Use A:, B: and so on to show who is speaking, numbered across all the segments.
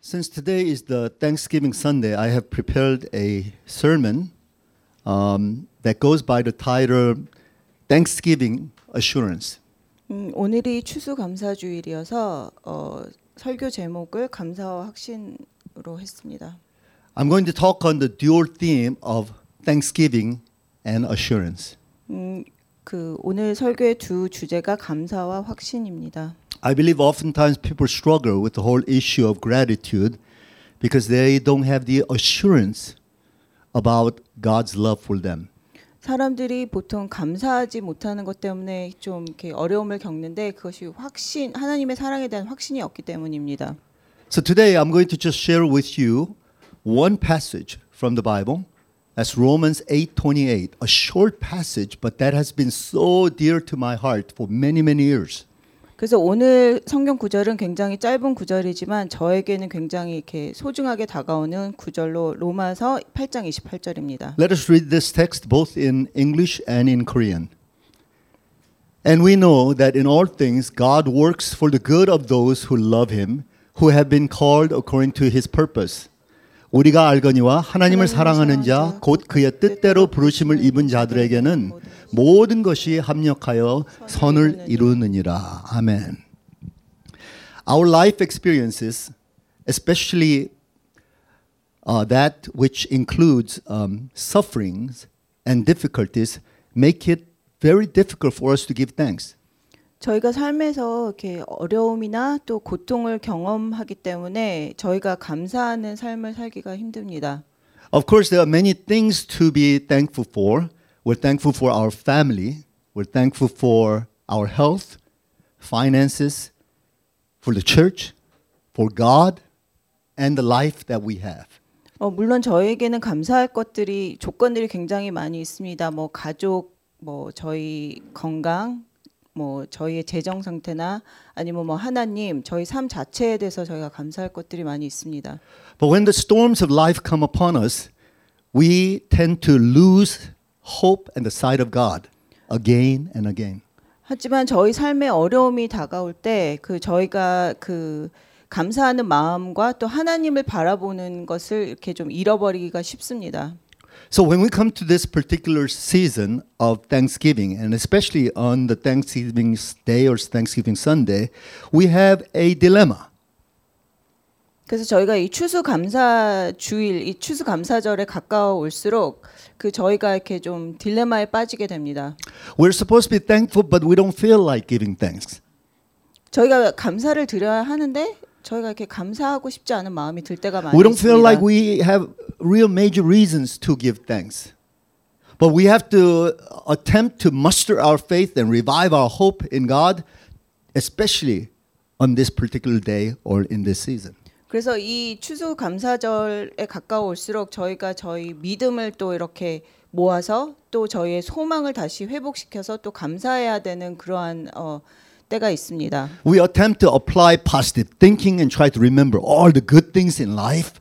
A: Since today is the Thanksgiving Sunday, I have prepared a sermon um, that goes by the title Thanksgiving Assurance.
B: 음, 오늘이 추수감사주일이어서 어, 설교 제목을 감사와 확신으로 했습니다.
A: I'm going to talk on the dual theme of Thanksgiving and assurance.
B: 음, 그 오늘 설교의 두 주제가 감사와 확신입니다.
A: I believe oftentimes people struggle with the whole issue of gratitude because they don't have the assurance about God's love for them.
B: 사람들이 보통 감사하지 못하는 것 때문에 좀 이렇게 어려움을 겪는데 그것이 확신 하나님의 사랑에 대한 확신이 없기 때문입니다.
A: So today I'm going to just share with you one passage from the Bible. That's Romans 8:28, a short passage, but that has been so dear to my heart for many many years.
B: 그래서 오늘 성경 구절은 굉장히 짧은 구절이지만 저에게는 굉장히 이렇게 소중하게 다가오는 구절로 로마서 8장 28절입니다.
A: Let us read this text both in English and in Korean. And we know that in all things God works for the good of those who love him, who have been called according to his purpose. 우리가 알거니와 하나님을 사랑하는 자 곧 그의 뜻대로 부르심을 입은 자들에게는 모든 것이 합력하여 선을 이루느니라. 아멘. Our life experiences, especially uh, that which includes um, sufferings and difficulties, make it very difficult for us to give thanks.
B: 저희가 삶에서 이렇게 어려움이나 또 고통을 경험하기 때문에 저희가 감사하는 삶을 살기가 힘듭니다.
A: Of course, there are many things to be thankful for. We're thankful for our family. We're thankful for our health, finances, for the church, for God, and the life that we have.
B: 어, 물론 저에게는 감사할 것들이 조건들이 굉장히 많이 있습니다. 뭐 가족, 뭐 저희 건강, 뭐 저희의 재정 상태나 아니면 뭐 하나님, 저희 삶 자체에 대해서 저희가 감사할 것들이 많이 있습니다.
A: But when the storms of life come upon us, we tend to lose hope and the sight of God again and again.
B: 하지만 저희 삶에 어려움이 다가올 때 그 저희가 그 감사하는 마음과 또 하나님을 바라보는 것을 이렇게 좀 잃어버리기가 쉽습니다.
A: So when we come to this particular season of Thanksgiving, and especially on the Thanksgiving Day or Thanksgiving Sunday, we have a dilemma.
B: 그래서 저희가 이 추수 감사 주일, 이 추수 감사절에 가까워 올수록 그 저희가 이렇게 좀 딜레마에 빠지게 됩니다.
A: We're supposed to be thankful, but we don't feel like giving thanks.
B: 저희가 감사를 드려야 하는데 저희가 이렇게 감사하고 싶지 않은 마음이 들 때가 많이
A: We don't feel like we have real major reasons to give thanks. But we have to attempt to muster our faith and revive our hope in God, especially on this particular day or in this season.
B: 그래서 이 추수 감사절에 가까워 올수록 저희가 저희 믿음을 또 이렇게 모아서 또 저희의 소망을 다시 회복시켜서 또 감사해야 되는 그러한 어, 때가 있습니다.
A: We attempt to apply positive thinking and try to remember all the good things in life.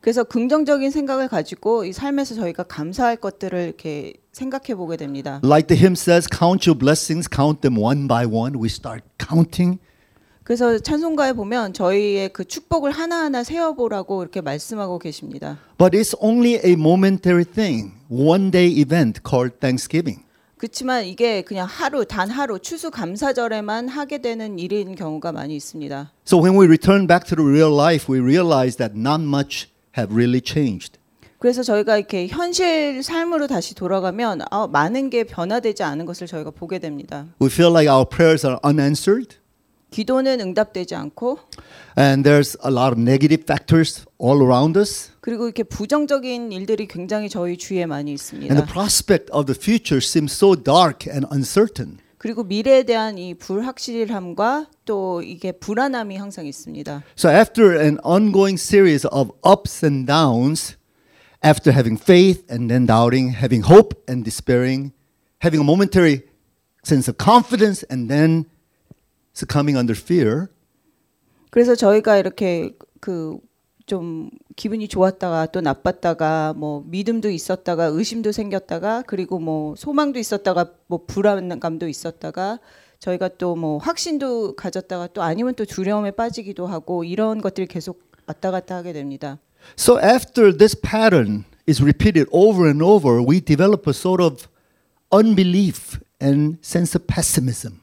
B: 그래서 긍정적인 생각을 가지고 이 삶에서 저희가 감사할 것들을 이렇게 생각해 보게 됩니다.
A: Like the hymn says, count your blessings, count them one by one. We start counting.
B: 그래서 찬송가에 보면 저희의 그 축복을 하나하나 세어 보라고 이렇게 말씀하고 계십니다.
A: But it's only a momentary thing, one day event called Thanksgiving.
B: 그렇지만 이게 그냥 하루 단 하루 추수 감사절에만 하게 되는 일인 경우가 많이 있습니다.
A: So when we return back to the real life, we realize that not much have really changed.
B: 그래서 저희가 이렇게 현실 삶으로 다시 돌아가면 아, 많은 게 변화되지 않은 것을 저희가 보게 됩니다.
A: We feel like our prayers are unanswered,
B: 기도는 응답되지 않고
A: and there's a lot of negative factors all around us,
B: 그리고 이렇게 부정적인 일들이 굉장히 저희 주위에 많이
A: and
B: 있습니다.
A: the prospect of the future seems so dark and uncertain.
B: 그리고 미래에 대한 이 불확실함과 또 이게 불안함이 항상 있습니다.
A: So after an ongoing series of ups and downs, after having faith and then doubting, having hope and despairing, having a momentary sense of confidence and then succumbing under fear,
B: 그래서 저희가 이렇게 그 좀 기분이 좋았다가 또 나빴다가 뭐 믿음도 있었다가 의심도 생겼다가 그리고 뭐 소망도 있었다가 뭐 불안감도 있었다가 저희가 또 뭐 확신도 가졌다가 또 아니면 또 두려움에 빠지기도 하고 이런 것들이 계속 왔다 갔다 하게 됩니다.
A: So after this pattern is repeated over and over, we develop a sort of unbelief and sense of pessimism.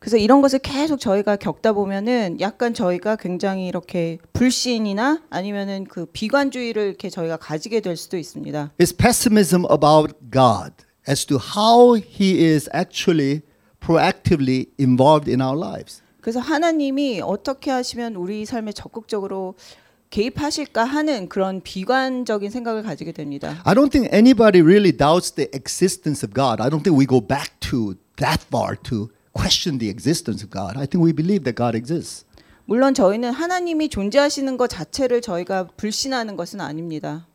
B: 그래서 이런 것을 계속 저희가 겪다 보면은 약간 저희가 굉장히 이렇게 불신이나 아니면은 그 비관주의를 이렇게 저희가 가지게 될 수도 있습니다.
A: It's pessimism about God as to how He is actually proactively involved in our lives.
B: 그래서 하나님이 어떻게 하시면 우리 삶에 적극적으로 개입하실까 하는 그런 비관적인 생각을 가지게 됩니다.
A: I don't think anybody really doubts the existence of God. I don't think we go back to that far to question the existence of God. I think we believe that God exists.
B: 물론 저희는 하나님이 존재하시는 것 자체를 저희가 불신하는 것은 아닙니다.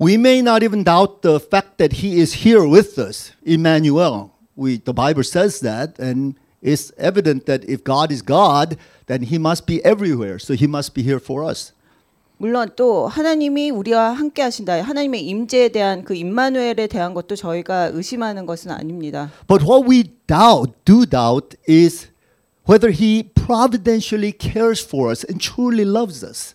A: We may not even doubt the fact that He is here with us, Emmanuel. We, the Bible says that, and it's evident that if God is God, then He must be everywhere. So He must be here for us.
B: 물론 또 하나님이 우리와 함께 하신다. 하나님의 임재에 대한 그 임마누엘에 대한 것도 저희가 의심하는 것은 아닙니다.
A: But what we doubt, do doubt, is whether He providentially cares for us and truly loves us.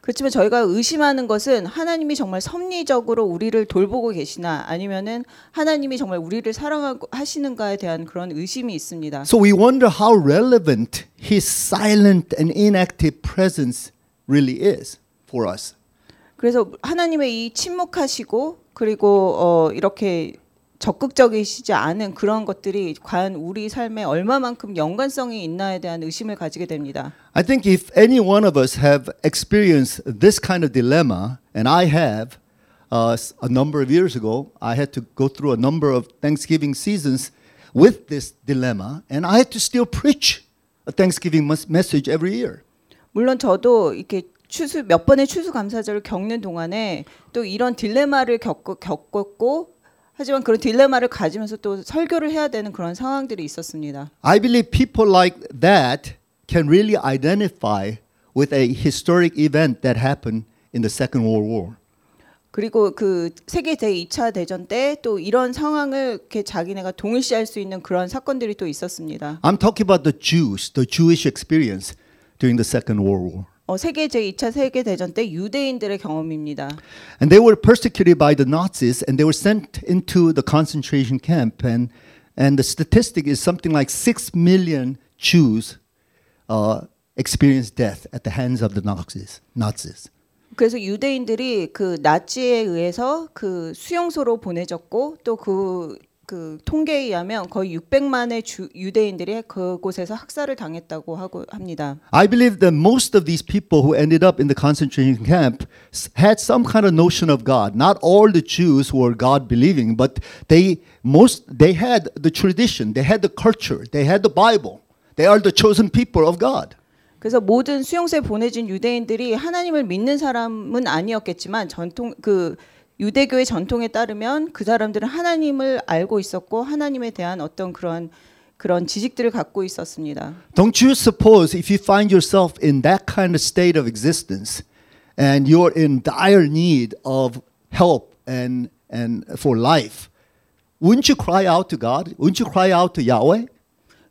B: 그렇지만 저희가 의심하는 것은 하나님이 정말 섭리적으로 우리를 돌보고 계시나 아니면은 하나님이 정말 우리를 사랑하고 하시는가에 대한 그런 의심이 있습니다.
A: So we wonder how relevant His silent and inactive presence really is for us.
B: 그래서 하나님의 이 침묵하시고 그리고 어 이렇게 적극적이시지 않은 그런 것들이 과연 우리 삶에 얼마만큼 연관성이 있나에 대한 의심을 가지게 됩니다.
A: I think if any one of us have experienced this kind of dilemma, and I have, uh, a number of years ago, I had to go through a number of Thanksgiving seasons with this dilemma, and I had to still preach a Thanksgiving mes- message every year.
B: 물론 저도 이렇게 추수 몇 번의 추수 감사절을 겪는 동안에 또 이런 딜레마를 겪고, 겪었고 하지만 그런 딜레마를 가지면서 또 설교를 해야 되는 그런 상황들이 있었습니다.
A: I believe people like that can really identify with a historic event that happened in the Second World War.
B: 그리고 그 세계 대 2차 대전 때 또 이런 상황을 이렇게 자기네가 동일시할 수 있는 그런 사건들이 또 있었습니다.
A: I'm talking about the Jews, the Jewish experience during the Second World War.
B: 어, 세계 제 2차 세계 대전 때 유대인들의 경험입니다.
A: And they were persecuted by the Nazis and they were sent into the concentration camp. And, and the statistic is something like 6 million Jews uh, experienced death at the hands of the Nazis. Nazis.
B: 그래서 유대인들이 그 나치에 의해서 그 수용소로 보내졌고 또 그 그 통계에 의하면 거의 600만의 주, 유대인들이 그곳에서 학살을 당했다고 하고 합니다.
A: I believe that most of these people who ended up in the concentration camp had some kind of notion of God. Not all the Jews were God believing, but they most they had the tradition, they had the culture, they had the Bible. They are the chosen people of God.
B: 그래서 모든 수용소에 보내진 유대인들이 하나님을 믿는 사람은 아니었겠지만 전통 그 유대교의 전통에 따르면 그 사람들은 하나님을 알고 있었고 하나님에 대한 어떤 그런 그런 지식들을 갖고 있었습니다.
A: Don't you suppose if you find yourself in that kind of state of existence and you're in dire need of help and and for life, wouldn't you cry out to God? Wouldn't you cry out to Yahweh?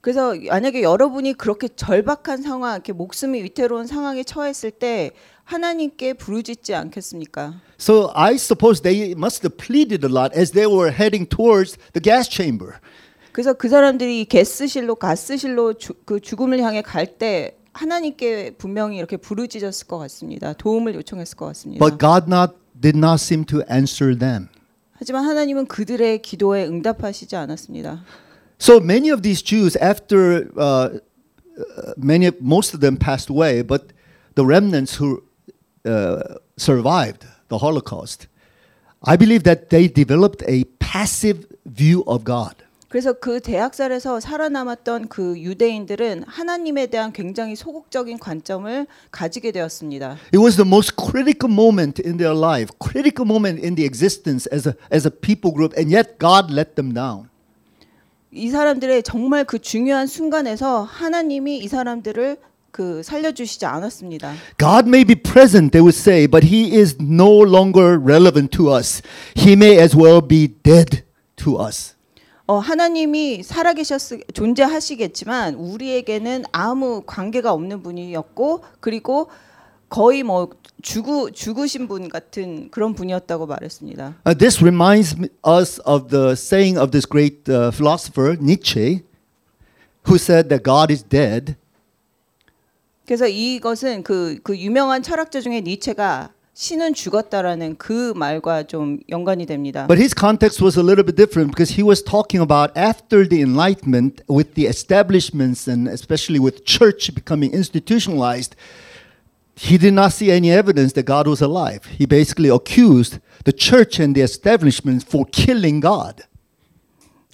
B: 그래서 만약에 여러분이 그렇게 절박한 상황, 이렇게 목숨이 위태로운 상황에 처했을 때 하나님께 부르짖지 않겠습니까?
A: So I suppose they must have pleaded a lot as they were heading towards the gas chamber.
B: 그래서 그 사람들이 가스실로 가스실로 주, 그 죽음을 향해 갈 때 하나님께 분명히 이렇게 부르짖었을 것 같습니다. 도움을 요청했을 것 같습니다.
A: But God not did not seem to answer them.
B: 하지만 하나님은 그들의 기도에 응답하시지 않았습니다.
A: So many of these Jews, after uh, uh, many, of- most of them passed away, but the remnants who uh, survived the Holocaust, I believe that they developed a passive view of God.
B: 그래서 그 대학살에서 살아남았던 그 유대인들은 하나님에 대한 굉장히 소극적인 관점을 가지게 되었습니다.
A: It was the most critical moment in their life, critical moment in the existence as a, as a people group, and yet God let them down.
B: 이 사람들의 정말 그 중요한 순간에서 하나님이 이 사람들을 그 살려주시지 않았습니다.
A: God may be present, they would say, but He is no longer relevant to us. He may as well be dead to us.
B: 어, 하나님이 살아계셨 존재하시겠지만 우리에게는 아무 관계가 없는 분이었고 그리고 거의 뭐 죽으 죽으신 분 같은 그런 분이었다고 말했습니다.
A: Uh, this reminds us of the saying of this great uh, philosopher Nietzsche, who said that God is dead,
B: 그래서 이것은 그, 그 유명한 철학자 중에 니체가 신은 죽었다라는 그 말과 좀 연관이 됩니다.
A: but his context was a little bit different because he was talking about after the Enlightenment, with the establishments and especially with church becoming institutionalized. He did not see any evidence that God was alive. He basically accused the church and the establishments for killing God.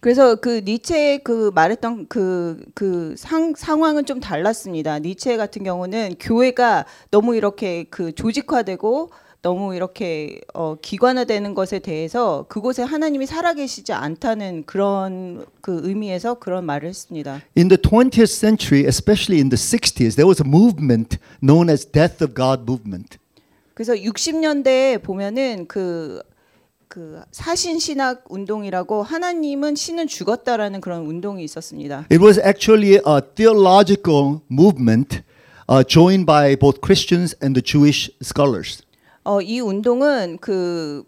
B: 그래서 그 니체의 그 말했던 그그 상황은 좀 달랐습니다. 니체 같은 경우는 교회가 너무 이렇게 그 조직화되고 너무 이렇게 어, 기관화되는 것에 대해서 그곳에 하나님이 살아계시지 않다는 그런 그 의미에서 그런 말을 했습니다.
A: In the 20th century, especially in the 60s, there was a movement known as Death of God movement.
B: 그래서 60년대에 보면은 그, 그 사신 신학 운동이라고 하나님은 신은 죽었다라는 그런 운동이 있었습니다.
A: It was actually a theological movement uh, joined by both Christians and the Jewish scholars.
B: 어, 이 운동은 그,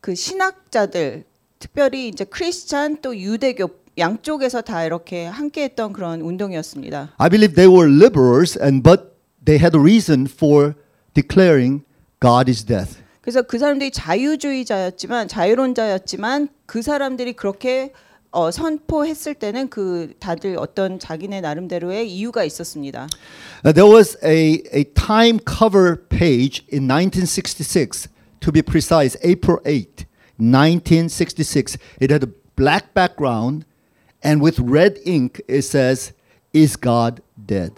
B: 그 신학자들 특별히 이제 크리스찬 또 유대교 양쪽에서 다 이렇게 함께했던 그런 운동이었습니다.
A: I believe they were liberals, and but they had a reason for declaring God is death.
B: 그래서 그 사람들이 자유주의자였지만 자유론자였지만 그 사람들이 그렇게 어, 선포했을 때는 그 다들 어떤 자기네 나름대로의 이유가 있었습니다.
A: Uh, there was a, a Time cover page in 1966, to be precise, April 8, 1966. It had a black background, and with red ink, it says, Is God dead?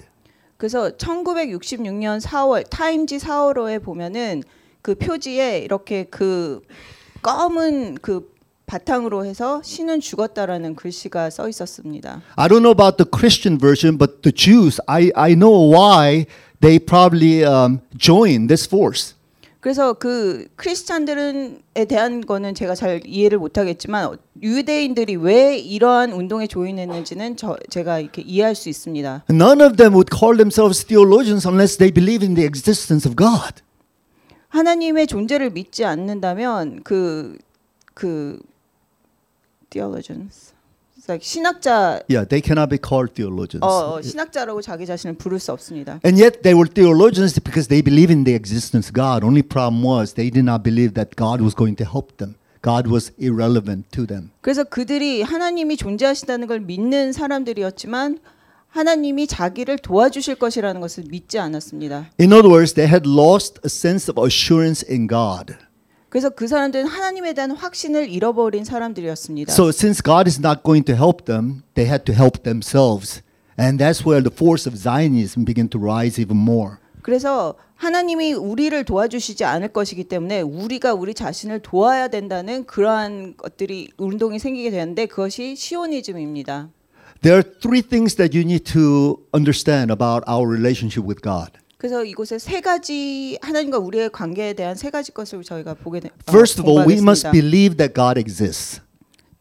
B: 그래서 1966년 4월 타임지 4월호에 보면은 그 표지에 이렇게 그 검은 그 바탕으로 해서 신은 죽었다라는 글씨가 써 있었습니다.
A: I don't know about the Christian version, but the Jews, I, I know why they probably um, joined this force.
B: 그래서 그 크리스찬들은에 대한 거는 제가 잘 이해를 못하겠지만 유대인들이 왜 이러한 운동에 조인했는지는 저, 제가 이렇게 이해할 수 있습니다.
A: None of them would call themselves theologians unless they believe in the existence of God.
B: 하나님의 존재를 믿지 않는다면 그그 theologians, It's like 신학자
A: Yeah, they cannot be called theologians.
B: 어, 어, 신학자라고 자기 자신을 부를 수 없습니다.
A: And yet they were theologians because they believe in the existence of God. Only problem was they did not believe that God was going to help them. God was irrelevant to them.
B: 그래서 그들이 하나님이 존재하신다는 걸 믿는 사람들이었지만 하나님이 자기를 도와주실 것이라는 것을 믿지 않았습니다.
A: In other words, they had lost a sense of assurance in God.
B: 그래서 그 사람들은 하나님에 대한 확신을 잃어버린 사람들이었습니다.
A: So since God is not going to help them, they had to help themselves. And that's where the force of Zionism began to rise even more.
B: 그래서 하나님이 우리를 도와주시지 않을 것이기 때문에 우리가 우리 자신을 도와야 된다는 그러한 것들이 운동이 생기게 되는데 그것이 시오니즘입니다.
A: There are three things that you need to understand about our relationship with God.
B: 그래서 이곳에 세 가지 하나님과 우리의 관계에 대한 세 가지 것을 저희가 보게 되, 어,
A: First of all, we must believe that God exists.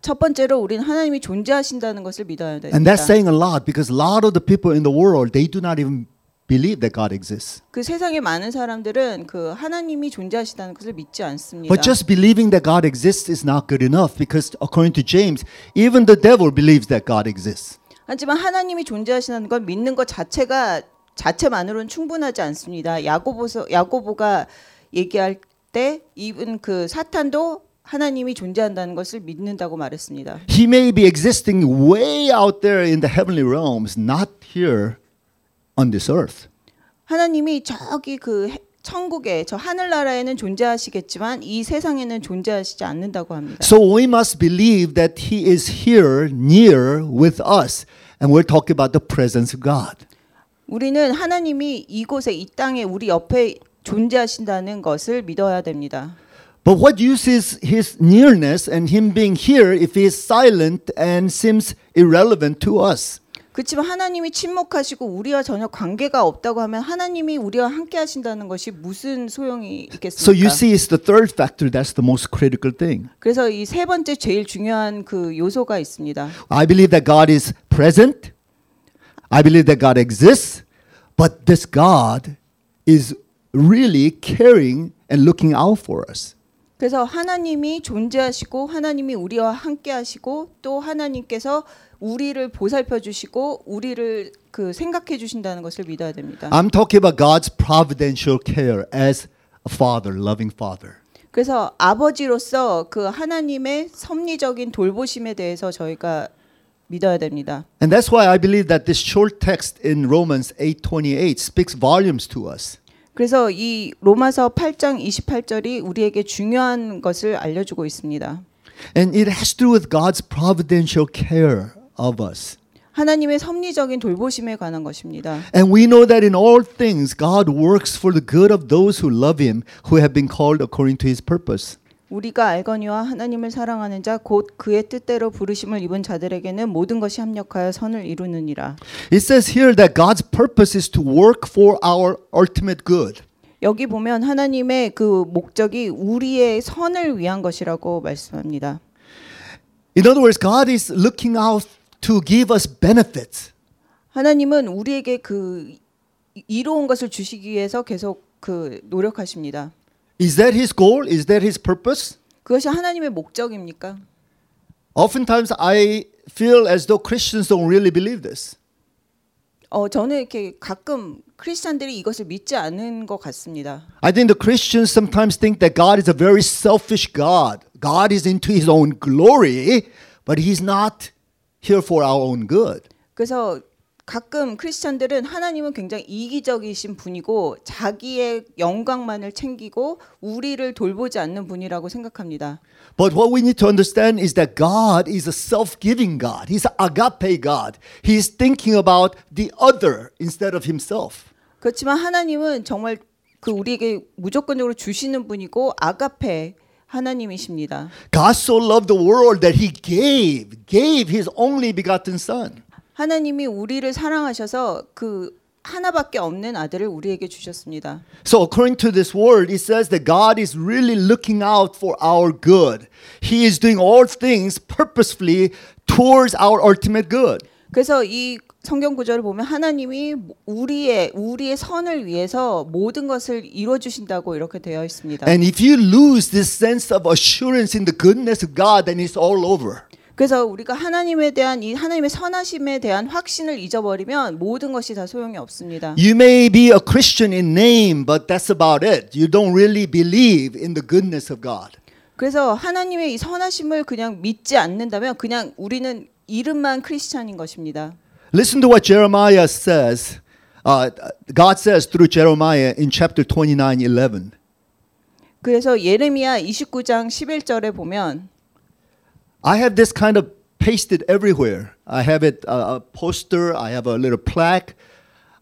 B: 첫 번째로 우리는 하나님이 존재하신다는 것을 믿어야 됩니다.
A: And that's saying a lot because a lot of the people in the world, they do not even believe that God exists.
B: 그 세상에 많은 사람들은 그 하나님이 존재하시다는 것을 믿지 않습니다.
A: But just believing that God exists is not good enough because according to James, even the devil believes that God exists.
B: 하지만 하나님이 존재하시는 걸 믿는 것 자체가 자체만으로는 충분하지 않습니다. 야고보서 야고보가 얘기할 때 이분 그 사탄도 하나님이 존재한다는 것을 믿는다고 말했습니다.
A: He may be existing way out there in the heavenly realms, not here on this earth.
B: 하나님이 저기 그 해- 천국에 저 하늘나라에는 존재하시겠지만 이 세상에는 존재하시지 않는다고 합니다.
A: So we must believe that He is here, near with us. And we're talking about the presence of God.
B: 우리는 하나님이 이곳에 이 땅에 우리 옆에 존재하신다는 것을 믿어야 됩니다.
A: But what use is His nearness and Him being here if He is silent and seems irrelevant to us?
B: 그렇지만 하나님이 침묵하시고 우리와 전혀 관계가 없다고 하면 하나님이 우리와 함께 하신다는 것이 무슨 소용이
A: So you
B: 있겠습니까?
A: see, it's the third factor that's the most critical thing.
B: 그래서 이 세 번째 제일 중요한 그 요소가 있습니다.
A: I believe that God is present. I believe that God exists. But this God is really caring and looking out for us.
B: 그래서 하나님이 존재하시고 하나님이 우리와 함께 하시고 또 하나님께서 우리를 보살펴 주시고 우리를 그 생각해 주신다는 것을 믿어야 됩니다.
A: I'm talking about God's providential care as a father, loving father.
B: 그래서 아버지로서 그 하나님의 섭리적인 돌보심에 대해서 저희가 믿어야 됩니다.
A: And that's why I believe that this short text in Romans 8:28 speaks volumes to us.
B: 그래서 이 로마서 8장 28절이 우리에게 중요한 것을 알려주고 있습니다.
A: And it has to do with God's providential care of us.
B: 하나님의 섭리적인 돌보심에 관한 것입니다.
A: And we know that in all things God works for the good of those who love him, who have been called according to his purpose.
B: 우리가 알거니와 하나님을 사랑하는 자 곧 그의 뜻대로 부르심을 입은 자들에게는 모든 것이 합력하여 선을 이루느니라.
A: It says here that God's purpose is to work for our ultimate good.
B: 여기 보면 하나님의 그 목적이 우리의 선을 위한 것이라고 말씀합니다.
A: In other words, God is looking out to give us benefits.
B: 하나님은 우리에게 그 이로운 것을 주시기 위해서 계속 그 노력하십니다.
A: Is that his goal? Is that his purpose?
B: 그것이 하나님의 목적입니까?
A: Oftentimes I feel as though Christians don't really believe this.
B: 어 저는 이렇게 가끔 크리스천들이 이것을 믿지 않은 것 같습니다.
A: I think the Christians sometimes think that God is a very selfish God. God is into his own glory, but he's not here for our own good.
B: 그래서 가끔 크리스천들은 하나님은 굉장히 이기적이신 분이고 자기의 영광만을 챙기고 우리를 돌보지 않는 분이라고 생각합니다.
A: But what we need to understand is that God is a self-giving God. He's an agape God. He's thinking about the other instead of himself.
B: 그렇지만 하나님은 정말 그 우리에게 무조건적으로 주시는 분이고 아가페 하나님이십니다.
A: God so loved the world that he gave, gave his only begotten son.
B: 하나님이 우리를 사랑하셔서 그 하나밖에 없는 아들을 우리에게 주셨습니다.
A: So according to this word, it says that God is really looking out for our good. He is doing all things purposefully towards our ultimate good.
B: 그래서 이 성경 구절을 보면 하나님이 우리의 우리의 선을 위해서 모든 것을 이루어 주신다고 이렇게 되어 있습니다.
A: And if you lose this sense of assurance in the goodness of God, then it's all over.
B: 그래서 우리가 하나님에 대한 이 하나님의 선하심에 대한 확신을 잊어버리면 모든 것이 다 소용이 없습니다.
A: You may be a Christian in name, but that's about it. You don't really believe in the goodness of God.
B: 그래서 하나님의 이 선하심을 그냥 믿지 않는다면 그냥 우리는 이름만 크리스찬인 것입니다.
A: Listen to what Jeremiah says. Uh, God says through Jeremiah in chapter 29, 11.
B: 그래서 예레미야 29장 11절에 보면
A: I have this kind of pasted everywhere. I have it uh, a poster. I have a little plaque.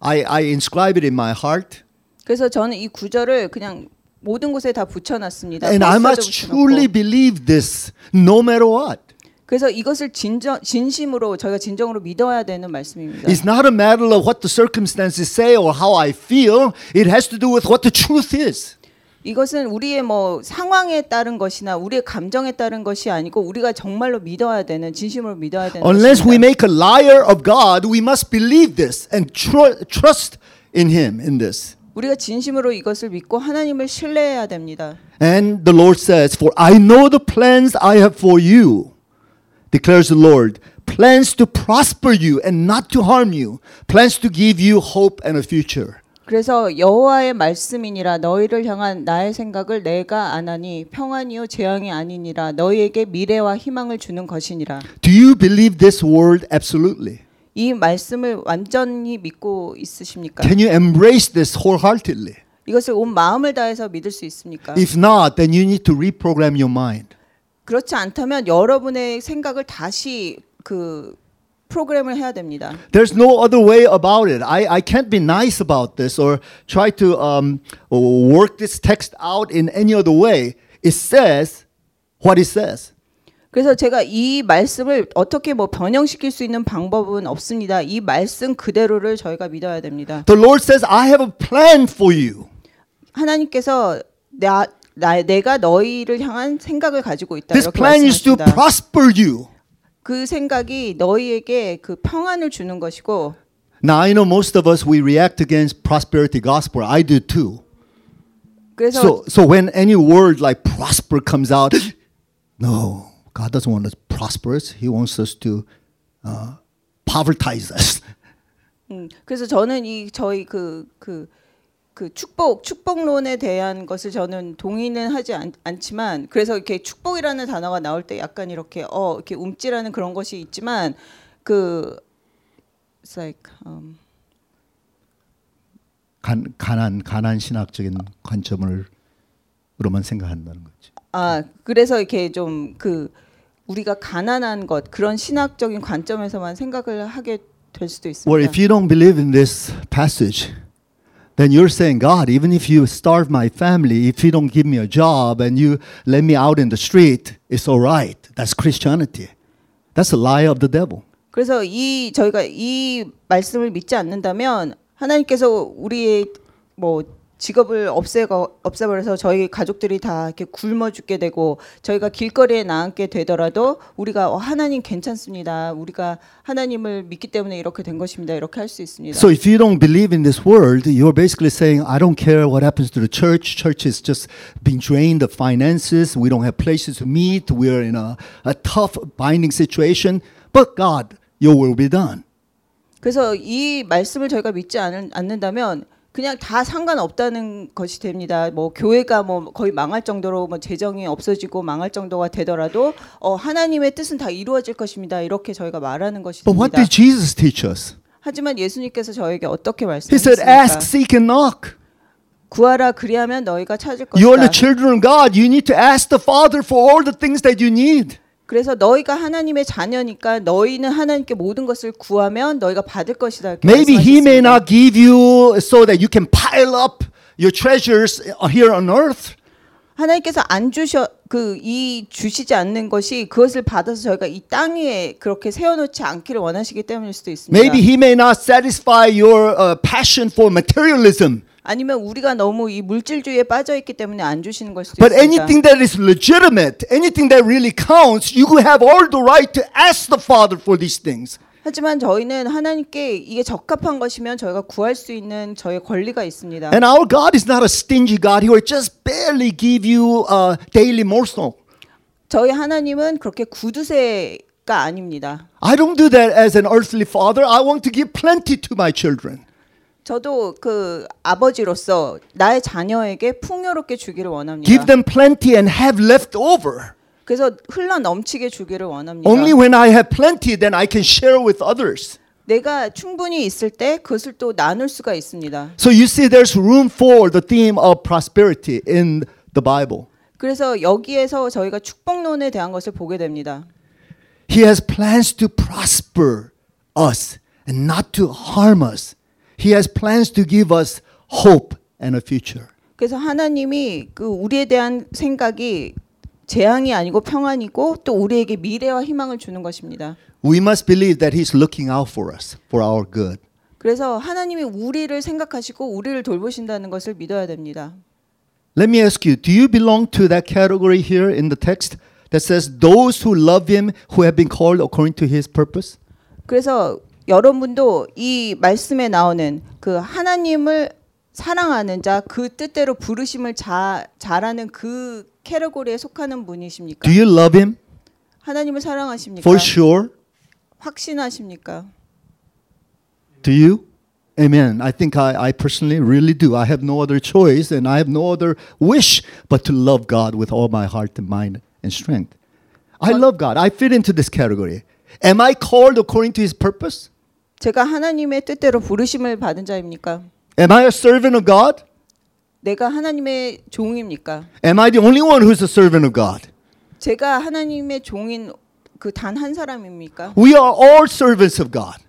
A: I, I inscribe it in my heart.
B: 그래서 저는 이 구절을 그냥 모든 곳에 다 붙여놨습니다.
A: And I
B: 포스터도
A: must
B: 붙여놓고.
A: truly believe this no matter what.
B: 그래서 이것을 진정 진심으로 저희가 진정으로 믿어야 되는 말씀입니다.
A: It's not a matter of what the circumstances say or how I feel. It has to do with what the truth is.
B: 이것은 우리의 뭐 상황에 따른 것이나 우리의 감정에 따른 것이 아니고 우리가 정말로 믿어야 되는 진심으로 믿어야 되는
A: Unless we
B: 것입니다.
A: make a liar of God, we must believe this and tr- trust in Him in this.
B: 우리가 진심으로 이것을 믿고 하나님을 신뢰해야 됩니다.
A: And the Lord says, For I know the plans I have for you, declares the Lord. Plans to prosper you and not to harm you. Plans to give you hope and a future.
B: 그래서 여호와의 말씀이니라 너희를 향한 나의 생각을 내가 아나니 평안이요 재앙이 아니니라 너희에게 미래와 희망을 주는 것이니라.
A: Do you believe this word absolutely?
B: 이 말씀을 완전히 믿고 있으십니까?
A: Can you embrace this wholeheartedly?
B: 이것을 온 마음을 다해서 믿을 수 있습니까?
A: If not, then you need to reprogram your mind.
B: 그렇지 않다면 여러분의 생각을 다시 그 프로그램을 해야 됩니다.
A: There's no other way about it. I, I can't be nice about this or try to um, work this text out in any other way. It says what it says.
B: 그래서 제가 이 말씀을 어떻게 뭐 변형시킬 수 있는 방법은 없습니다. 이 말씀 그대로를 저희가 믿어야 됩니다.
A: The Lord says, I have a plan for you.
B: 하나님께서 나, 나 내가 너희를 향한 생각을 가지고 있다
A: This plan is to prosper you.
B: 그 생각이 너희에게 그 평안을 주는 것이고
A: Now, I know most of us, we react against prosperity gospel. I do too.
B: 그래서
A: So, so when any word like prosper comes out, no, God doesn't want us prosperous. He wants us to uh, povertize us.
B: 음, 그래서 저는 이 저희 그 그 그 축복 축복론에 대한 것을 저는 동의는 하지 않, 않지만 그래서 이렇게 축복이라는 단어가 나올 때 약간 이렇게 어 이렇게 움찔하는 그런 것이 있지만 그 it's like um,
A: 간, 가난 가난 신학적인 관점을 으로만 생각한다는 거죠.
B: 아 그래서 이렇게 좀 그 우리가 가난한 것 그런 신학적인 관점에서만 생각을 하게 될 수도 있습니다.
A: Well, if you don't believe in this passage, then you're saying, God, even if you starve my family, if you don't give me a job and you let me out in the street, it's all right. That's Christianity. That's a lie of the devil.
B: 그래서 이 저희가 이 말씀을 믿지 않는다면 하나님께서 우리의 뭐 직업을 없애고 없애버려서 저희 가족들이 다 이렇게 굶어 죽게 되고 저희가 길거리에 나앉게 되더라도 우리가 어, 하나님 괜찮습니다. 우리가 하나님을 믿기 때문에 이렇게 된 것입니다. 이렇게 할 수 있습니다.
A: So if you don't believe in this word, you're basically saying, I don't care what happens to the church. Church is just being drained of finances. We don't have places to meet. We're in a, a tough binding situation. But God, your will be done.
B: 그래서 이 말씀을 저희가 믿지 않, 않는다면 그냥 다 상관없다는 것이 됩니다. 뭐 교회가 뭐 거의 망할 정도로 뭐 재정이 없어지고 망할 정도가 되더라도 어 하나님의 뜻은 다 이루어질 것입니다. 이렇게 저희가 말하는 것이
A: But what did Jesus teach us?
B: 하지만 예수님께서 저에게 어떻게
A: He said,
B: 말씀하셨습니까?
A: Ask, seek, and knock.
B: 구하라 그리하면 너희가 찾을
A: You are the
B: 것이다.
A: children of God. You need to ask the Father for all the things that you need.
B: 그래서 너희가 하나님의 자녀니까 너희는 하나님께 모든 것을 구하면 너희가 받을 것이다.
A: Maybe He may not give you so that you can pile up your treasures here on earth.
B: 하나님께서 안 주셔 그 이 주시지 않는 것이 그것을 받아서 저희가 이 땅 위에 그렇게 세워놓지 않기를 원하시기 때문일 수도 있습니다.
A: Maybe He may not satisfy your uh, passion for materialism.
B: 아니면 우리가 너무 이 물질주의에 빠져 있기 때문에 안 주시는 걸 수도
A: But
B: 있습니다.
A: anything that is legitimate, anything that really counts, you have all the right to ask the Father for these things.
B: 하지만 저희는 하나님께 이게 적합한 것이면 저희가 구할 수 있는 저의 권리가 있습니다.
A: And our God is not a stingy God. He will just barely give you a daily morsel.
B: 저희 하나님은 그렇게 구두쇠가 아닙니다.
A: I don't do that as an earthly father. I want to give plenty to my children.
B: 저도 그 아버지로서 나의 자녀에게 풍요롭게 주기를 원합니다.
A: Give them plenty and have left over.
B: 그래서 흘러 넘치게 주기를 원합니다.
A: Only when I have plenty, then I can share with others.
B: 내가 충분히 있을 때 그것을 또 나눌 수가 있습니다.
A: So you see, there's room for the theme of prosperity in the Bible.
B: 그래서 여기에서 저희가 축복론에 대한 것을 보게 됩니다.
A: He has plans to prosper us and not to harm us. He has plans to give us hope and a future.
B: 그래서 하나님이 그 우리에 대한 생각이 재앙이 아니고 평안이고 또 우리에게 미래와 희망을 주는 것입니다.
A: We must believe that He's looking out for us for our good.
B: 그래서 하나님이 우리를 생각하시고 우리를 돌보신다는 것을 믿어야 됩니다.
A: Let me ask you do you belong to that category here in the text that says, Those who love Him, who have been called according to His purpose?
B: 그래서 여러분도 이 말씀에 나오는 그 하나님을 사랑하는 자, 그 뜻대로 부르심을 자, 잘하는 그 캐러고리에 속하는 분이십니까?
A: Do you love Him
B: 하나님을 사랑하십니까?
A: for sure?
B: 확신하십니까?
A: Do you? Amen. I think I, I personally really do. I have no other choice and I have no other wish but to love God with all my heart and mind and strength. I love God. I fit into this category. Am I called according to His purpose?
B: 제가 하나님의 뜻대로 부르심을 받은 자입니까?
A: Am I a servant of God?
B: 내가 하나님의 종입니까?
A: Am I the only one who's a servant of God?
B: 제가 하나님의 종인 그 단 한 사람입니까?
A: We are all servants of God.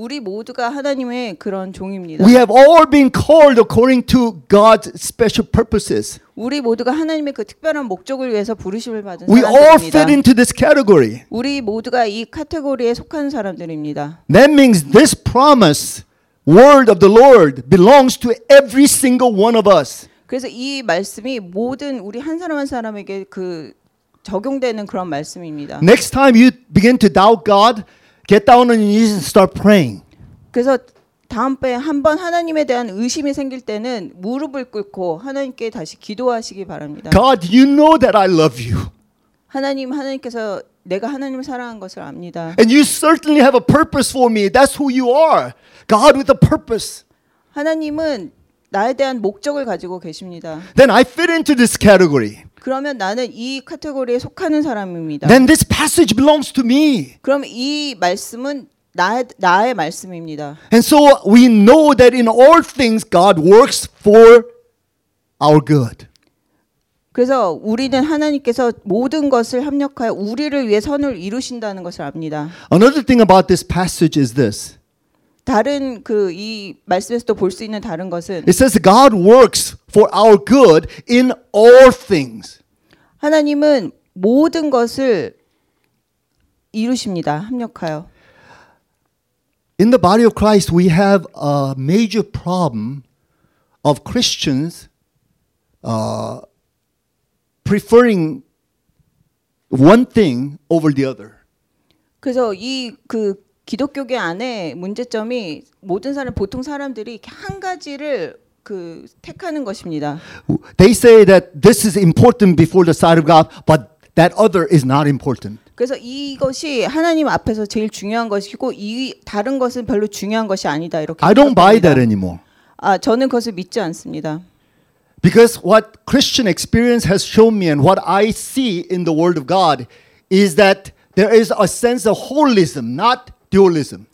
B: 우리 모두가 하나님의 그런 종입니다.
A: We have all been called according to God's special purposes.
B: 우리 모두가 하나님의 그 특별한 목적을 위해서 부르심을 받은
A: We all
B: 사람들입니다.
A: fit into this category.
B: 우리 모두가 이 카테고리에 속한 사람들입니다.
A: That means this promise, word of the Lord, belongs to every single one of us.
B: 그래서 이 말씀이 모든 우리 한 사람 한 사람에게 그 적용되는 그런 말씀입니다.
A: Next time you begin to doubt God, get down on your knees and start praying.
B: 그래서 다음번에 한번 하나님에 대한 의심이 생길 때는 무릎을 꿇고 하나님께 다시 기도하시기 바랍니다.
A: God, you know that I love you.
B: 하나님 하나님께서 내가 하나님을 사랑한 것을 압니다.
A: And you certainly have a purpose for me. That's who you are. God with a purpose.
B: 하나님은 나에 대한 목적을 가지고 계십니다.
A: Then I fit into this category.
B: 그러면 나는 이 카테고리에 속하는 사람입니다.
A: Then this passage belongs to me.
B: 그럼 이 말씀은 나, 나의 말씀입니다.
A: And so we know that in all things God works for our good.
B: 그래서 우리는 하나님께서 모든 것을 합력하여 우리를 위해 선을 이루신다는 것을 압니다.
A: Another thing about this passage is this.
B: 다른 그 이 말씀에서도 볼 수 있는 다른 것은
A: It says God works for our good in all things.
B: 하나님은 모든 것을 이루십니다. 합력하여.
A: In the body of Christ, we have a major problem of Christians uh, preferring one thing over the other.
B: 그래서 이 그 기독교계 안에 문제점이 모든 사람 보통 사람들이 한 가지를 그 택하는 것입니다.
A: They say that this is important before the sight of God, but that other is not important.
B: 그래서 이것이 하나님 앞에서 제일 중요한 것이고 이 다른 것은 별로 중요한 것이 아니다 이렇게.
A: I don't buy that anymore.
B: 아 저는 그것을 믿지 않습니다.
A: Because what Christian experience has shown me and what I see in the Word of God is that there is a sense of holism, not dualism.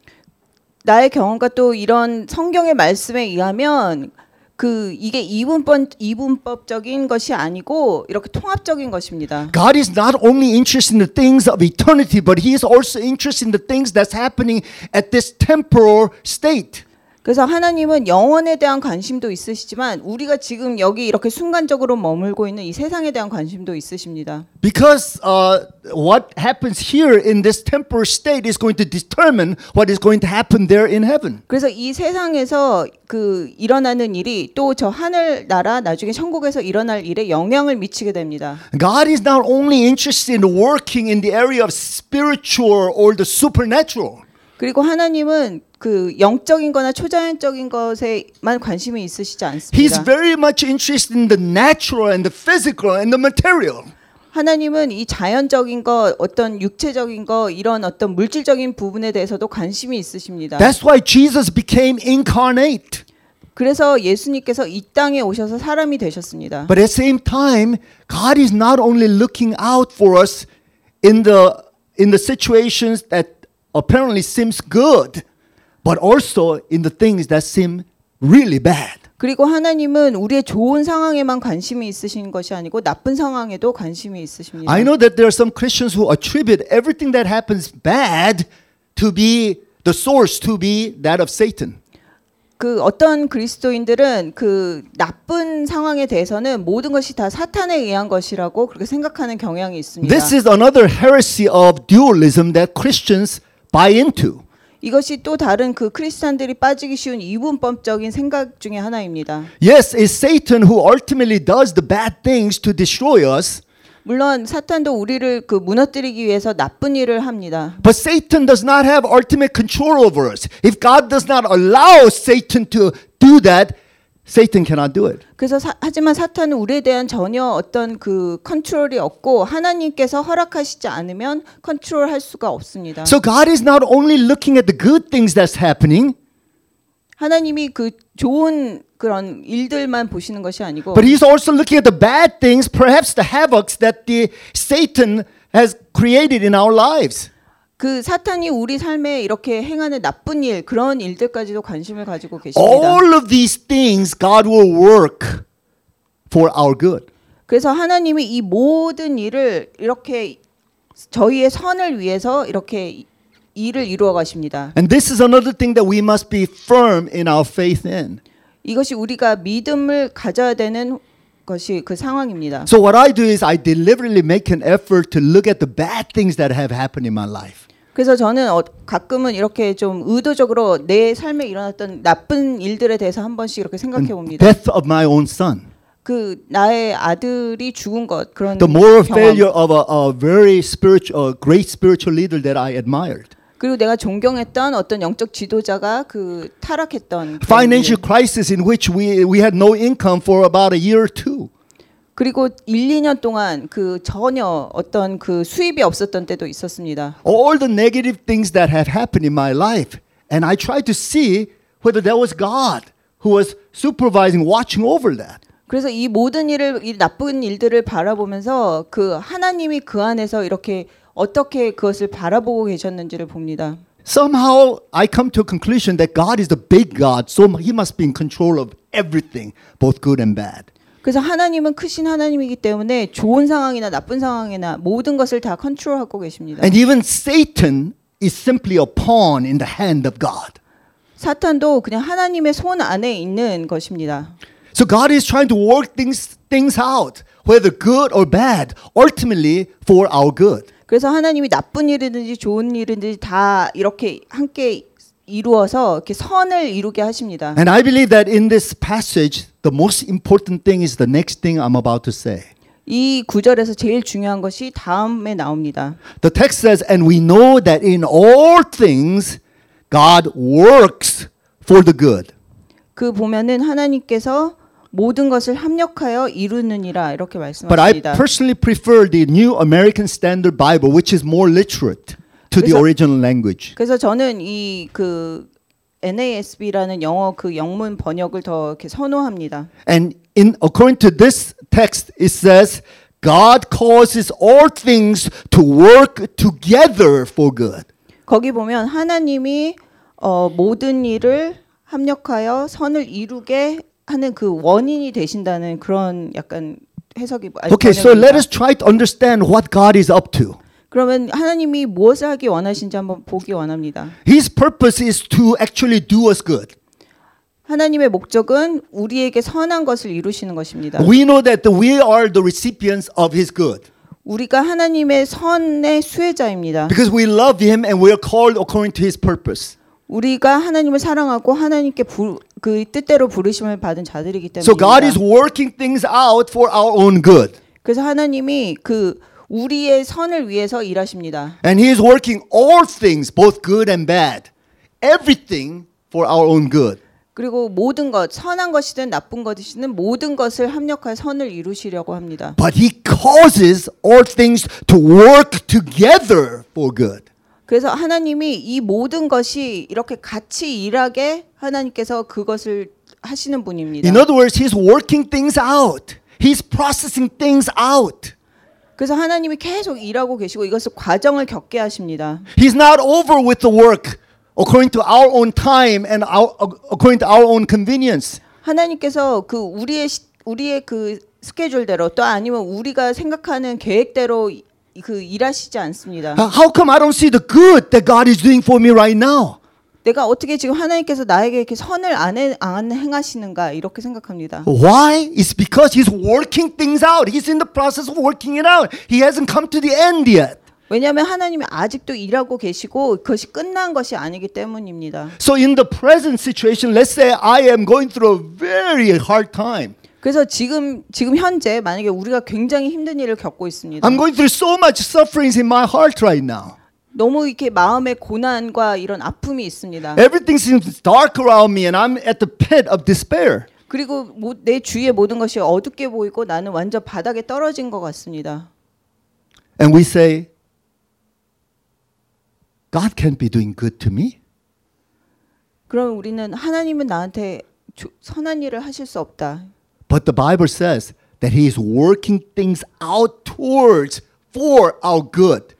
B: 나의 경험과 또 이런 성경의 말씀에 의하면 그 이게 이분법 이분법적인 것이 아니고 이렇게 통합적인 것입니다.
A: God is not only interested in the things of eternity, but He is also interested in the things that's happening at this temporal state.
B: 그래서 하나님은 영원에 대한 관심도 있으시지만 우리가 지금 여기 이렇게 순간적으로 머물고 있는 이 세상에 대한 관심도 있으십니다.
A: Because uh, what happens here in this temporal state is going to determine what is going to happen there in heaven.
B: 그래서 이 세상에서 그 일어나는 일이 또 저 하늘 나라 나중에 천국에서 일어날 일에 영향을 미치게 됩니다.
A: God is not only interested in working in the area of spiritual or the supernatural.
B: 그리고 하나님은 그 영적인 거나 초자연적인 것에만 관심이 있으시지
A: He's
B: 않습니다.
A: very much interested in the natural and the physical and the material.
B: 하나님은 이 자연적인 것, 어떤 육체적인 것, 이런 어떤 물질적인 부분에 대해서도 관심이 있으십니다.
A: That's why Jesus became incarnate.
B: 그래서 예수님께서 이 땅에 오셔서 사람이 되셨습니다.
A: But at the same time, God is not only looking out for us in the in the situations that apparently seems good, but also in the things that seem really bad.
B: 그리고 하나님은 우리의 좋은 상황에만 관심이 있으신 것이 아니고 나쁜 상황에도 관심이 있으십니다.
A: I know that there are some Christians who attribute everything that happens bad to be the source to be that of Satan.
B: 그 어떤 그리스도인들은 그 나쁜 상황에 대해서는 모든 것이 다 사탄에 의한 것이라고 그렇게 생각하는 경향이 있습니다.
A: This is another heresy of dualism that Christians buy into.
B: 이것이 또 다른 그 크리스찬들이 빠지기 쉬운 이분법적인 생각 중에 하나입니다.
A: Yes, it's Satan who ultimately does the bad things to destroy us.
B: 물론 사탄도 우리를 그 무너뜨리기 위해서 나쁜 일을 합니다.
A: But Satan does not have ultimate control over us. If God does not allow Satan to do that, Satan cannot do it.
B: 그래서 사- 하지만 사탄은 우리에 대한 전혀 어떤 그 컨트롤이 없고 하나님께서 허락하시지 않으면 컨트롤할 수가 없습니다.
A: So God is not only looking at the good things that's happening,
B: 하나님이 그 좋은 그런 일들만 보시는 것이 아니고
A: but He's also looking at the bad things, perhaps the havocs that the Satan has created in our lives.
B: 그 사탄이 우리 삶에 이렇게 행하는 나쁜 일 그런 일들까지도 관심을 가지고 계십니다.
A: All of these things God will work for our good.
B: 그래서 하나님이 이 모든 일을 이렇게 저희의 선을 위해서 이렇게 일을 이루어 가십니다.
A: And this is another thing that we must be firm in our faith in.
B: 이것이 우리가 믿음을 가져야 되는 것이 그 상황입니다.
A: So what I do is I deliberately make an effort to look at the bad things that have happened in my life.
B: 그래서 저는 어, 가끔은 이렇게 좀 의도적으로 내 삶에 일어났던 나쁜 일들에 대해서 한 번씩 이렇게 생각해 봅니다.
A: Death of my own son.
B: 그 나의 아들이 죽은 것 그런
A: The moral
B: 경험.
A: failure of a, a very spiritual, a great spiritual leader that I admired.
B: 그리고 내가 존경했던 어떤 영적 지도자가 그 타락했던
A: Financial
B: 일.
A: crisis in which we, we had no income for about a year or two.
B: 그리고 1, 2년 동안 그 전혀 어떤 그 수입이 없었던 때도 있었습니다.
A: All the negative things that had happened in my life. And I tried to see whether there was God who was supervising, watching over that.
B: 그래서 이 모든 일을 이 나쁜 일들을 바라보면서 그 하나님이 그 안에서 이렇게 어떻게 그것을 바라보고 계셨는지를 봅니다.
A: Somehow I come to a conclusion that God is the big God, so he must be in control of everything, both good and bad.
B: 그래서 하나님은 크신 하나님이기 때문에 좋은 상황이나 나쁜 상황이나 모든 것을 다 컨트롤하고 계십니다.
A: And even Satan is simply a pawn in the hand of God.
B: 사탄도 그냥 하나님의 손 안에 있는 것입니다.
A: So God is trying to work things things out, whether good or bad, ultimately for our good.
B: 그래서 하나님이 나쁜 일이든지 좋은 일이든지 다 이렇게 함께 이루어서 이렇게 선을 이루게 하십니다.
A: And I believe that in this passage, the most important thing is the next thing I'm about to say.
B: 이 구절에서 제일 중요한 것이 다음에 나옵니다.
A: The text says, And we know that in all things God works for the good.
B: 그 보면은 하나님께서 모든 것을 합력하여 이루느니라 이렇게
A: But I
B: 말씀하십니다.
A: personally prefer the New American Standard Bible, which is more literate to the original language.
B: 그래서 저는 이 그 NASB라는 영어 그 영문 번역을 더 이렇게 선호합니다.
A: And in according to this text, it says, God causes all things to work together for good.
B: 거기 보면 하나님이 어, 모든 일을 합력하여 선을 이루게 하는 그 원인이 되신다는 그런 약간 해석이
A: Okay, so let us try to understand what God is up to.
B: 그러면 하나님이 무엇을 하기 원하신지 한번 보기 원합니다.
A: His purpose is to actually do us good.
B: 하나님의 목적은 우리에게 선한 것을 이루시는 것입니다.
A: We know that we are the recipients of His good
B: 우리가 하나님의 선의 수혜자입니다.
A: because we love Him and we are called according to His purpose.
B: 우리가 하나님을 사랑하고 하나님께 부, 그 뜻대로 부르심을 받은 자들이기
A: So God is working things out for our own good.
B: 그래서 하나님이 그 우리의 선을 위해서 일하십니다.
A: And He is working all things, both good and bad, everything for our own good.
B: 그리고 모든 것 선한 것이든 나쁜 것이든 모든 것을 합력하여 선을 이루시려고 합니다.
A: But He causes all things to work together for good.
B: 그래서 하나님이 이 모든 것이 이렇게 같이 일하게 하나님께서 그것을 하시는 분입니다.
A: In other words, He's working things out. He's processing things out.
B: 그래서 하나님이 계속 일하고 계시고 이것을 과정을 겪게 하십니다.
A: He's not over with the work according to our own time and our, according to our own convenience.
B: 하나님께서 그 우리의 시- 우리의 그 스케줄대로 또 아니면 우리가 생각하는 계획대로 이- 그 일하시지 않습니다.
A: Uh, How come I don't see the good that God is doing for me right now?
B: 내가 어떻게 지금 하나님께서 나에게 이렇게 선을 안, 해, 안 행하시는가 이렇게 생각합니다.
A: Why? It's because He's working things out. He's in the process of working it out. He hasn't come to the end yet.
B: 왜냐하면 하나님이 아직도 일하고 계시고 그것이 끝난 것이 아니기 때문입니다.
A: So, in the present situation, let's say I am going through a very hard time.
B: 그래서 지금 지금 현재 만약에 우리가 굉장히 힘든 일을 겪고 있습니다.
A: I'm going through so much sufferings in my heart right now.
B: 너무 이렇게 마음의 고난과 이런 아픔이 있습니다.
A: Everything seems dark around me, and I'm at the pit of despair.
B: 그리고 모- 내 주위의 모든 것이 어둡게 보이고 나는 완전 바닥에 떨어진 것 같습니다.
A: And we say, God can't be doing good to me.
B: 그럼 우리는 하나님은 나한테 조- 선한 일을 하실 수 없다.
A: But the Bible says that He is working things out towards for our good.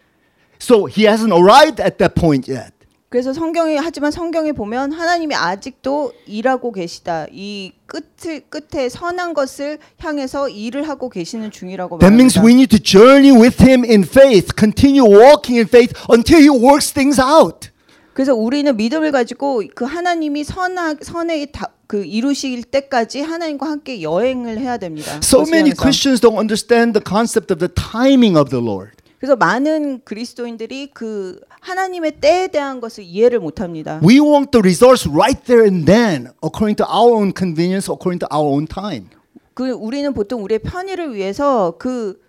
A: So He hasn't arrived at that point yet.
B: 그래서 성경에 하지만 성경에 보면 하나님이 아직도 일하고 계시다. 이 끝을 끝에 선한 것을 향해서 일을 하고 계시는 중이라고
A: That means
B: 말합니다.
A: we need to journey with Him in faith, continue walking in faith until He works things out.
B: 그래서 우리는 믿음을 가지고 그 하나님이 선하, 선에 다, 그 이루실 때까지 하나님과 함께 여행을 해야 됩니다.
A: So
B: 그것을
A: many. Christians don't understand the concept of the timing of the Lord.
B: 그래서 많은 그리스도인들이 그 하나님의 때에 대한 것을 이해를 못 합니다.
A: We want the results right there and then, according to our own convenience, according to our own time.
B: 그 우리는 보통 우리의 편의를 위해서 그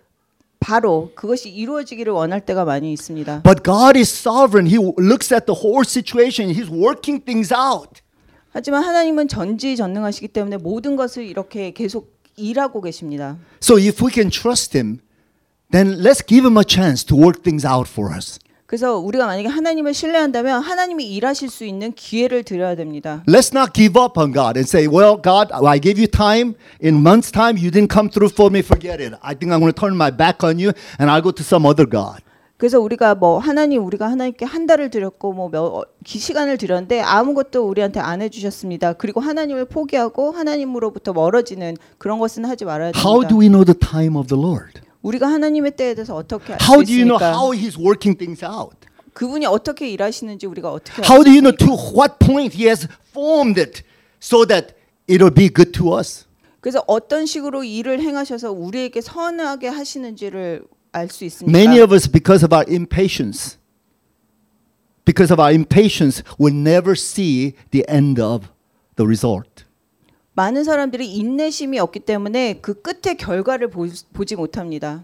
B: 바로 그것이 이루어지기를 원할 때가 많이 있습니다.
A: But God is sovereign. He looks at the whole situation. He's working things out.
B: 하지만 하나님은 전지전능하시기 때문에 모든 것을 이렇게 계속 일하고 계십니다.
A: So if we can trust Him, then let's give Him a chance to work things out for us.
B: 그래서 우리가 만약에 하나님을 신뢰한다면 하나님이 일하실 수 있는 기회를 드려야 됩니다.
A: Let's not give up on God and say, well, God, I gave you time. In months' time, you didn't come through for me. Forget it. I think I'm going to turn my back on you and I'll go to some other God.
B: 그래서 우리가 뭐 하나님 우리가 하나님께 한 달을 드렸고 뭐몇 시간을 드렸는데 아무것도 우리한테 안 해주셨습니다. 그리고 하나님을 포기하고 하나님으로부터 멀어지는 그런 것은 하지 말아야
A: How
B: 됩니다.
A: do we know the time of the Lord?
B: 우리가 하나님의 때에 대해서 어떻게 알 수
A: How do you know
B: 있습니까?
A: how He's working things out?
B: 그분이 어떻게 일하시는지 우리가 어떻게
A: How
B: 알
A: do
B: 수
A: you know
B: 있습니까?
A: to what point He has formed it so that it'll be good to us?
B: 그래서 어떤 식으로 일을 행하셔서 우리에게 선하게 하시는지를 알 수 있습니까?
A: Many of us, because of our impatience, because of our impatience, will never see the end of the result.
B: 많은 사람들이 인내심이 없기 때문에 그 끝의 결과를 보, 보지 못합니다.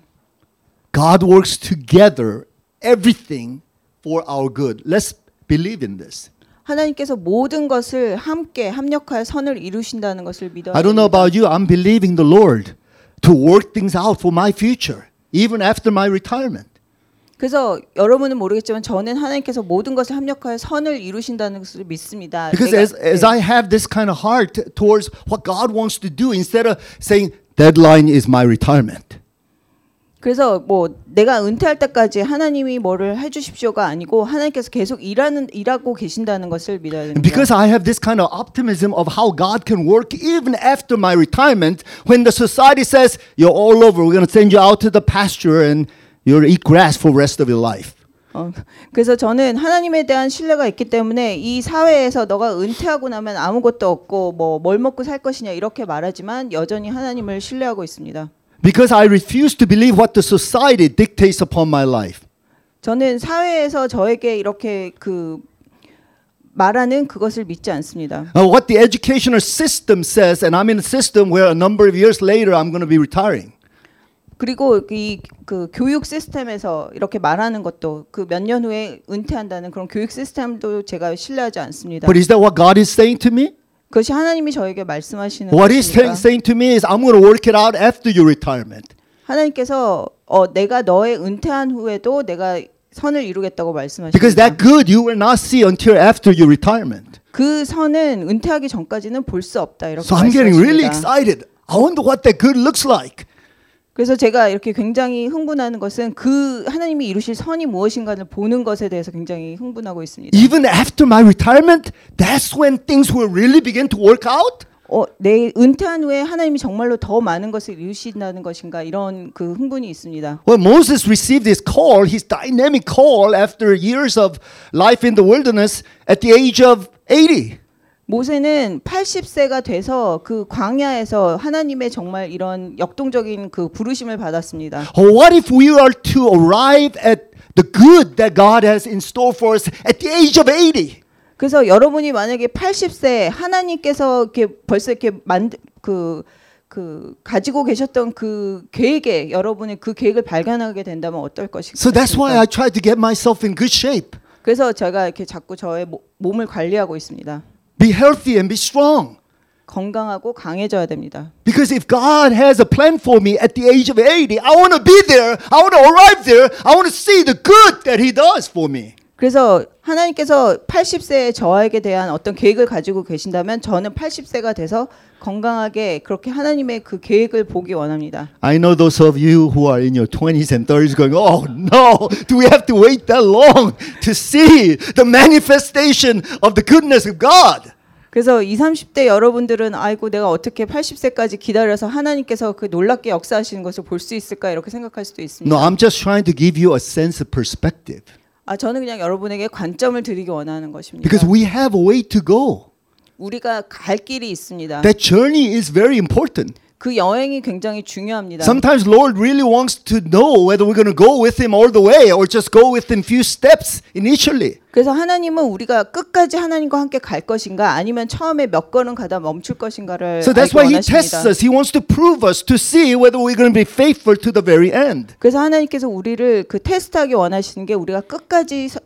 A: God works together everything for our good. Let's believe in this.
B: 하나님께서 모든 것을 함께 합력하여 선을 이루신다는 것을 믿어야
A: I don't know about you, I'm believing the Lord to work things out for my future, even after my retirement.
B: 그래서 여러분은 모르겠지만 저는 하나님께서 모든 것을 합력하여 선을 이루신다는 것을 믿습니다.
A: Because as, as
B: 네.
A: I have this kind of heart towards what God wants to do, instead of saying, deadline is my retirement.
B: 그래서 뭐 내가 은퇴할 때까지 하나님이 뭐를 해 주십시오가 아니고 하나님께서 계속 일하는 일하고 계신다는 것을 믿어야 됩니다.
A: because I have this kind of optimism of how God can work even after my retirement, when the society says, you're all over, we're going to send you out to the pasture and you'll eat grass for rest of your life.
B: 어, 그래서 저는 하나님에 대한 신뢰가 있기 때문에 이 사회에서 너가 은퇴하고 나면 아무것도 없고 뭐 뭘 먹고 살 것이냐 이렇게 말하지만 여전히 하나님을 신뢰하고 있습니다.
A: Because I refuse to believe what the society dictates upon my life.
B: 저는 사회에서 저에게 이렇게 그 말하는 그것을 믿지 않습니다.
A: Uh, what the educational system says, and I'm in a system where a number of years later I'm going to be retiring.
B: 그리고 이 그 교육 시스템에서 이렇게 말하는 것도 그 몇 년 후에 은퇴한다는 그런 교육 시스템도 제가 신뢰하지 않습니다.
A: But is that what God is saying to me?
B: 그것이 하나님이 저에게 말씀하시는
A: What He's
B: 것입니까?
A: saying, saying to me is, I'm going to work it out after your retirement.
B: 하나님께서 어, 내가 너의 은퇴한 후에도 내가 선을 이루겠다고
A: Because that
B: 말씀하십니다.
A: good you will not see until after your retirement.
B: 그 선은 은퇴하기 전까지는 볼 수 없다 이렇게
A: So I'm getting really
B: 말씀하십니다.
A: excited. I wonder what that good looks like.
B: 그래서 제가 이렇게 굉장히 흥분하는 것은 그 하나님이 이루실 선이 무엇인가를 보는 것에 대해서 굉장히 흥분하고 있습니다.
A: Even after my retirement, that's when things will really begin to work out.
B: 어, 내 은퇴한 후에 하나님이 정말로 더 많은 것을 이루신다는 것인가 이런 그 흥분이 있습니다.
A: When Moses received his call, his dynamic call after years of life in the wilderness at the age of 80.
B: 모세는 80세가 돼서 그 광야에서 하나님의 정말 이런 역동적인 그 부르심을 받았습니다.
A: What if we are to arrive at the good that God has in store for us at the age of 80?
B: 그래서 여러분이 만약에 80세 하나님께서 이렇게 벌써 이렇게 만그 그 가지고 계셨던 그 계획에 여러분이 그 계획을 발견하게 된다면 어떨 것인가?
A: So that's why I try to get myself in good shape.
B: 그래서 제가 이렇게 자꾸 저의 모- 몸을 관리하고 있습니다.
A: Be healthy and be strong.
B: 건강하고 강해져야 됩니다.
A: Because if God has a plan for me at the age of 80, I want to be there. I want to arrive there. I want to see the good that He does for me.
B: 그래서 하나님께서 80세의 저에게 대한 어떤 계획을 가지고 계신다면 저는 80세가 돼서 건강하게 그렇게 하나님의 그 계획을 보기 원합니다.
A: I know those of you who are in your 20s and 30s going, oh no, do we have to wait that long to see the manifestation of the goodness of God?
B: 그래서 20, 30대 여러분들은 아이고 내가 어떻게 80세까지 기다려서 하나님께서 그 놀랍게 역사하시는 것을 볼 수 있을까 이렇게 생각할 수도 있습니다.
A: No, I'm just trying to give you a sense of perspective.
B: 아 저는 그냥 여러분에게 관점을 드리기 원하는 것입니다.
A: Because we have a way to go.
B: 우리가 갈 길이 있습니다.
A: That journey is very important.
B: 그 여행이 굉장히 중요합니다.
A: Sometimes Lord really wants to know whether we're going to go with him all the way or just go with him few steps initially.
B: 그래서 하나님은 우리가 끝까지 하나님과 함께 갈 것인가 아니면 처음에 몇 걸음 가다 멈출 것인가를
A: So that's why he tests
B: 원하십니다.
A: us. He wants to prove us to see whether we're going to be faithful to the very end.
B: 그래서 하나님께서 우리를 그 테스트하기 원하시는 게 우리가 끝까지 서-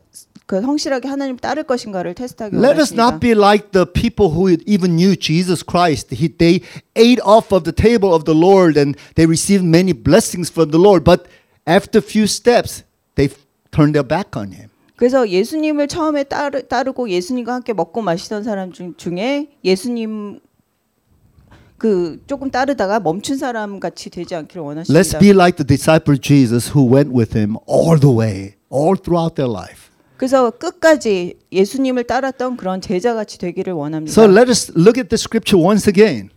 B: 그 성실하게 하나님 따를 것인가를 테스트하기
A: Let us
B: 원하십니다.
A: not be like the people who even knew Jesus Christ. He, they ate off of the table of the Lord and they received many blessings from the Lord. But after a few steps, they turned their back on him.
B: 그래서 예수님을 처음에 따르, 따르고 예수님과 함께 먹고 마시던 사람 중, 중에 예수님 그 조금 따르다가 멈춘 사람 같이 되지 않기를
A: Let's
B: 원하십니다.
A: be like the disciple Jesus who went with him all the way, all throughout their life.
B: 그래서 끝까지 예수님을 따랐던 그런 제자 같이 되기를 원합니다.
A: So let us look at the scripture once again.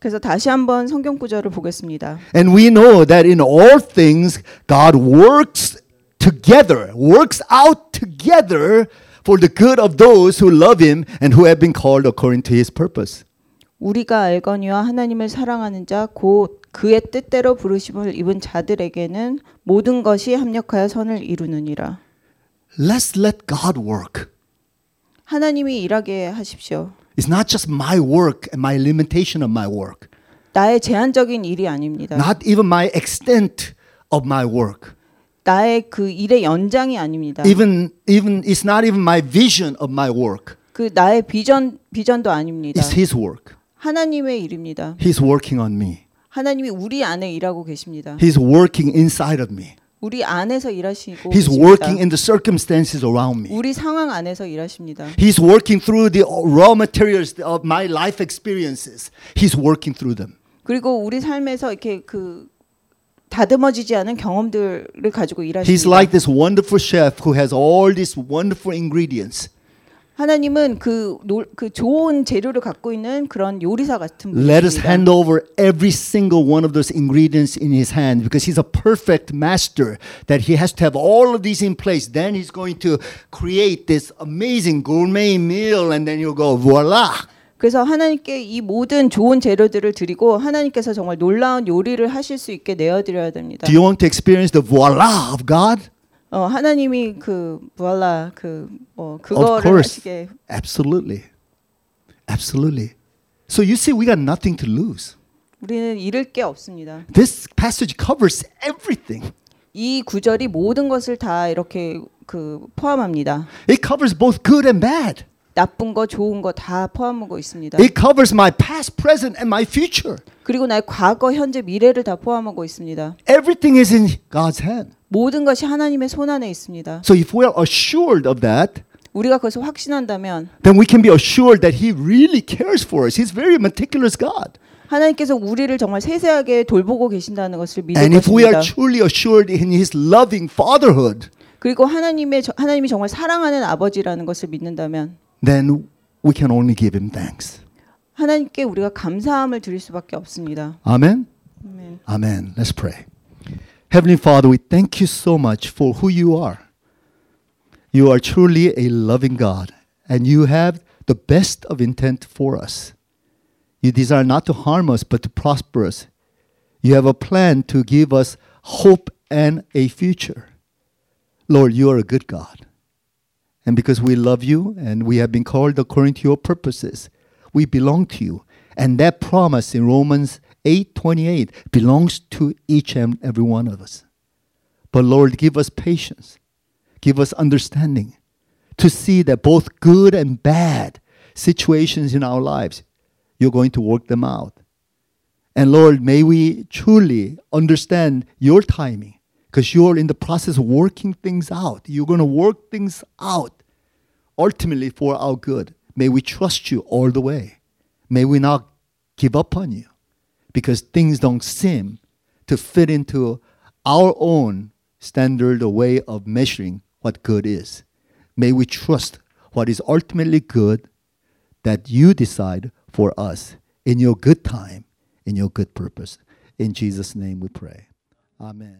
B: 그래서 다시 한번 성경 구절을 보겠습니다.
A: And we know that in all things, God works together, works out together for the good of those who love Him and who have been called according to His purpose.
B: 우리가 알거니와 하나님을 사랑하는 자 곧 그의 뜻대로 부르심을 입은 자들에게는 모든 것이 합력하여 선을 이루느니라.
A: Let's let God work.
B: 하나님이 일하게 하십시오.
A: It's not just my work and my limitation of my work,
B: 나의 제한적인 일이 아닙니다.
A: not even my extent of my work.
B: 나의 그 일의 연장이 아닙니다.
A: Even, even, it's not even my vision of my work.
B: 그 나의 비전 비전도 아닙니다.
A: It's His work.
B: 하나님의 일입니다.
A: He's working on me.
B: 하나님이 우리 안에 일하고 계십니다.
A: He's working inside of me.
B: 우리 안에서 일하시고
A: He's
B: 계십니다.
A: working in the circumstances around me.
B: 우리 상황 안에서 일하십니다.
A: He's working through the raw materials of my life experiences. He's working through them.
B: 그리고 우리 삶에서 이렇게 그 다듬어지지 않은 경험들을 가지고
A: He's
B: 일하십니다.
A: like this wonderful chef who has all these wonderful ingredients.
B: 하나님은 그, 노, 그 좋은 재료를 갖고 있는 그런 요리사 같은
A: Let us hand over every single one of those ingredients in his hand because he's a perfect master that he has to have all of these in place. Then he's going to create this amazing gourmet meal and then you'll go voila.
B: 그래서 하나님께 이 모든 좋은 재료들을 드리고 하나님께서 정말 놀라운 요리를 하실 수 있게 내어 드려야 됩니다.
A: Do you want to experience the voila of God?
B: 어, 하나님이 그 무알라 그뭐
A: Of
B: 그거를
A: course.
B: 하시게
A: Absolutely. Absolutely. So you see, we got nothing to lose.
B: 우리는 잃을 게 없습니다.
A: This passage covers everything.
B: 이 구절이 모든 것을 다 이렇게 그 포함합니다.
A: It covers both good and bad.
B: 나쁜 거, 좋은 거 다 포함하고 있습니다.
A: It covers my past, present, and my future.
B: 그리고 나의 과거, 현재, 미래를 다 포함하고 있습니다.
A: Everything is in God's hand.
B: 모든 것이 하나님의 손 안에 있습니다.
A: So if we are assured of that,
B: 우리가 그것을 확신한다면
A: then we can be assured that He really cares for us. He's very meticulous God.
B: 하나님께서 우리를 정말 세세하게 돌보고 계신다는 것을 믿을
A: And if we are
B: 것입니다.
A: truly assured in His loving fatherhood,
B: 그리고 하나님의 저- 하나님이 정말 사랑하는 아버지라는 것을 믿는다면
A: then we can only give Him thanks.
B: 하나님께 우리가 감사함을 드릴 수밖에 없습니다.
A: Amen.
B: 아멘.
A: Amen. Let's pray. Heavenly Father, we thank you so much for who you are. You are truly a loving God, and you have the best of intent for us. You desire not to harm us, but to prosper us. You have a plan to give us hope and a future. Lord, you are a good God. And because we love you and we have been called according to your purposes, we belong to you. And that promise in Romans 8:28 belongs to each and every one of us. But Lord, give us patience. Give us understanding to see that both good and bad situations in our lives, you're going to work them out. And Lord, may we truly understand your timing because you're in the process of working things out. You're going to work things out ultimately for our good. May we trust you all the way. May we not give up on you because things don't seem to fit into our own standard or way of measuring what good is. May we trust what is ultimately good that you decide for us in your good time, in your good purpose. In Jesus' name we pray. Amen.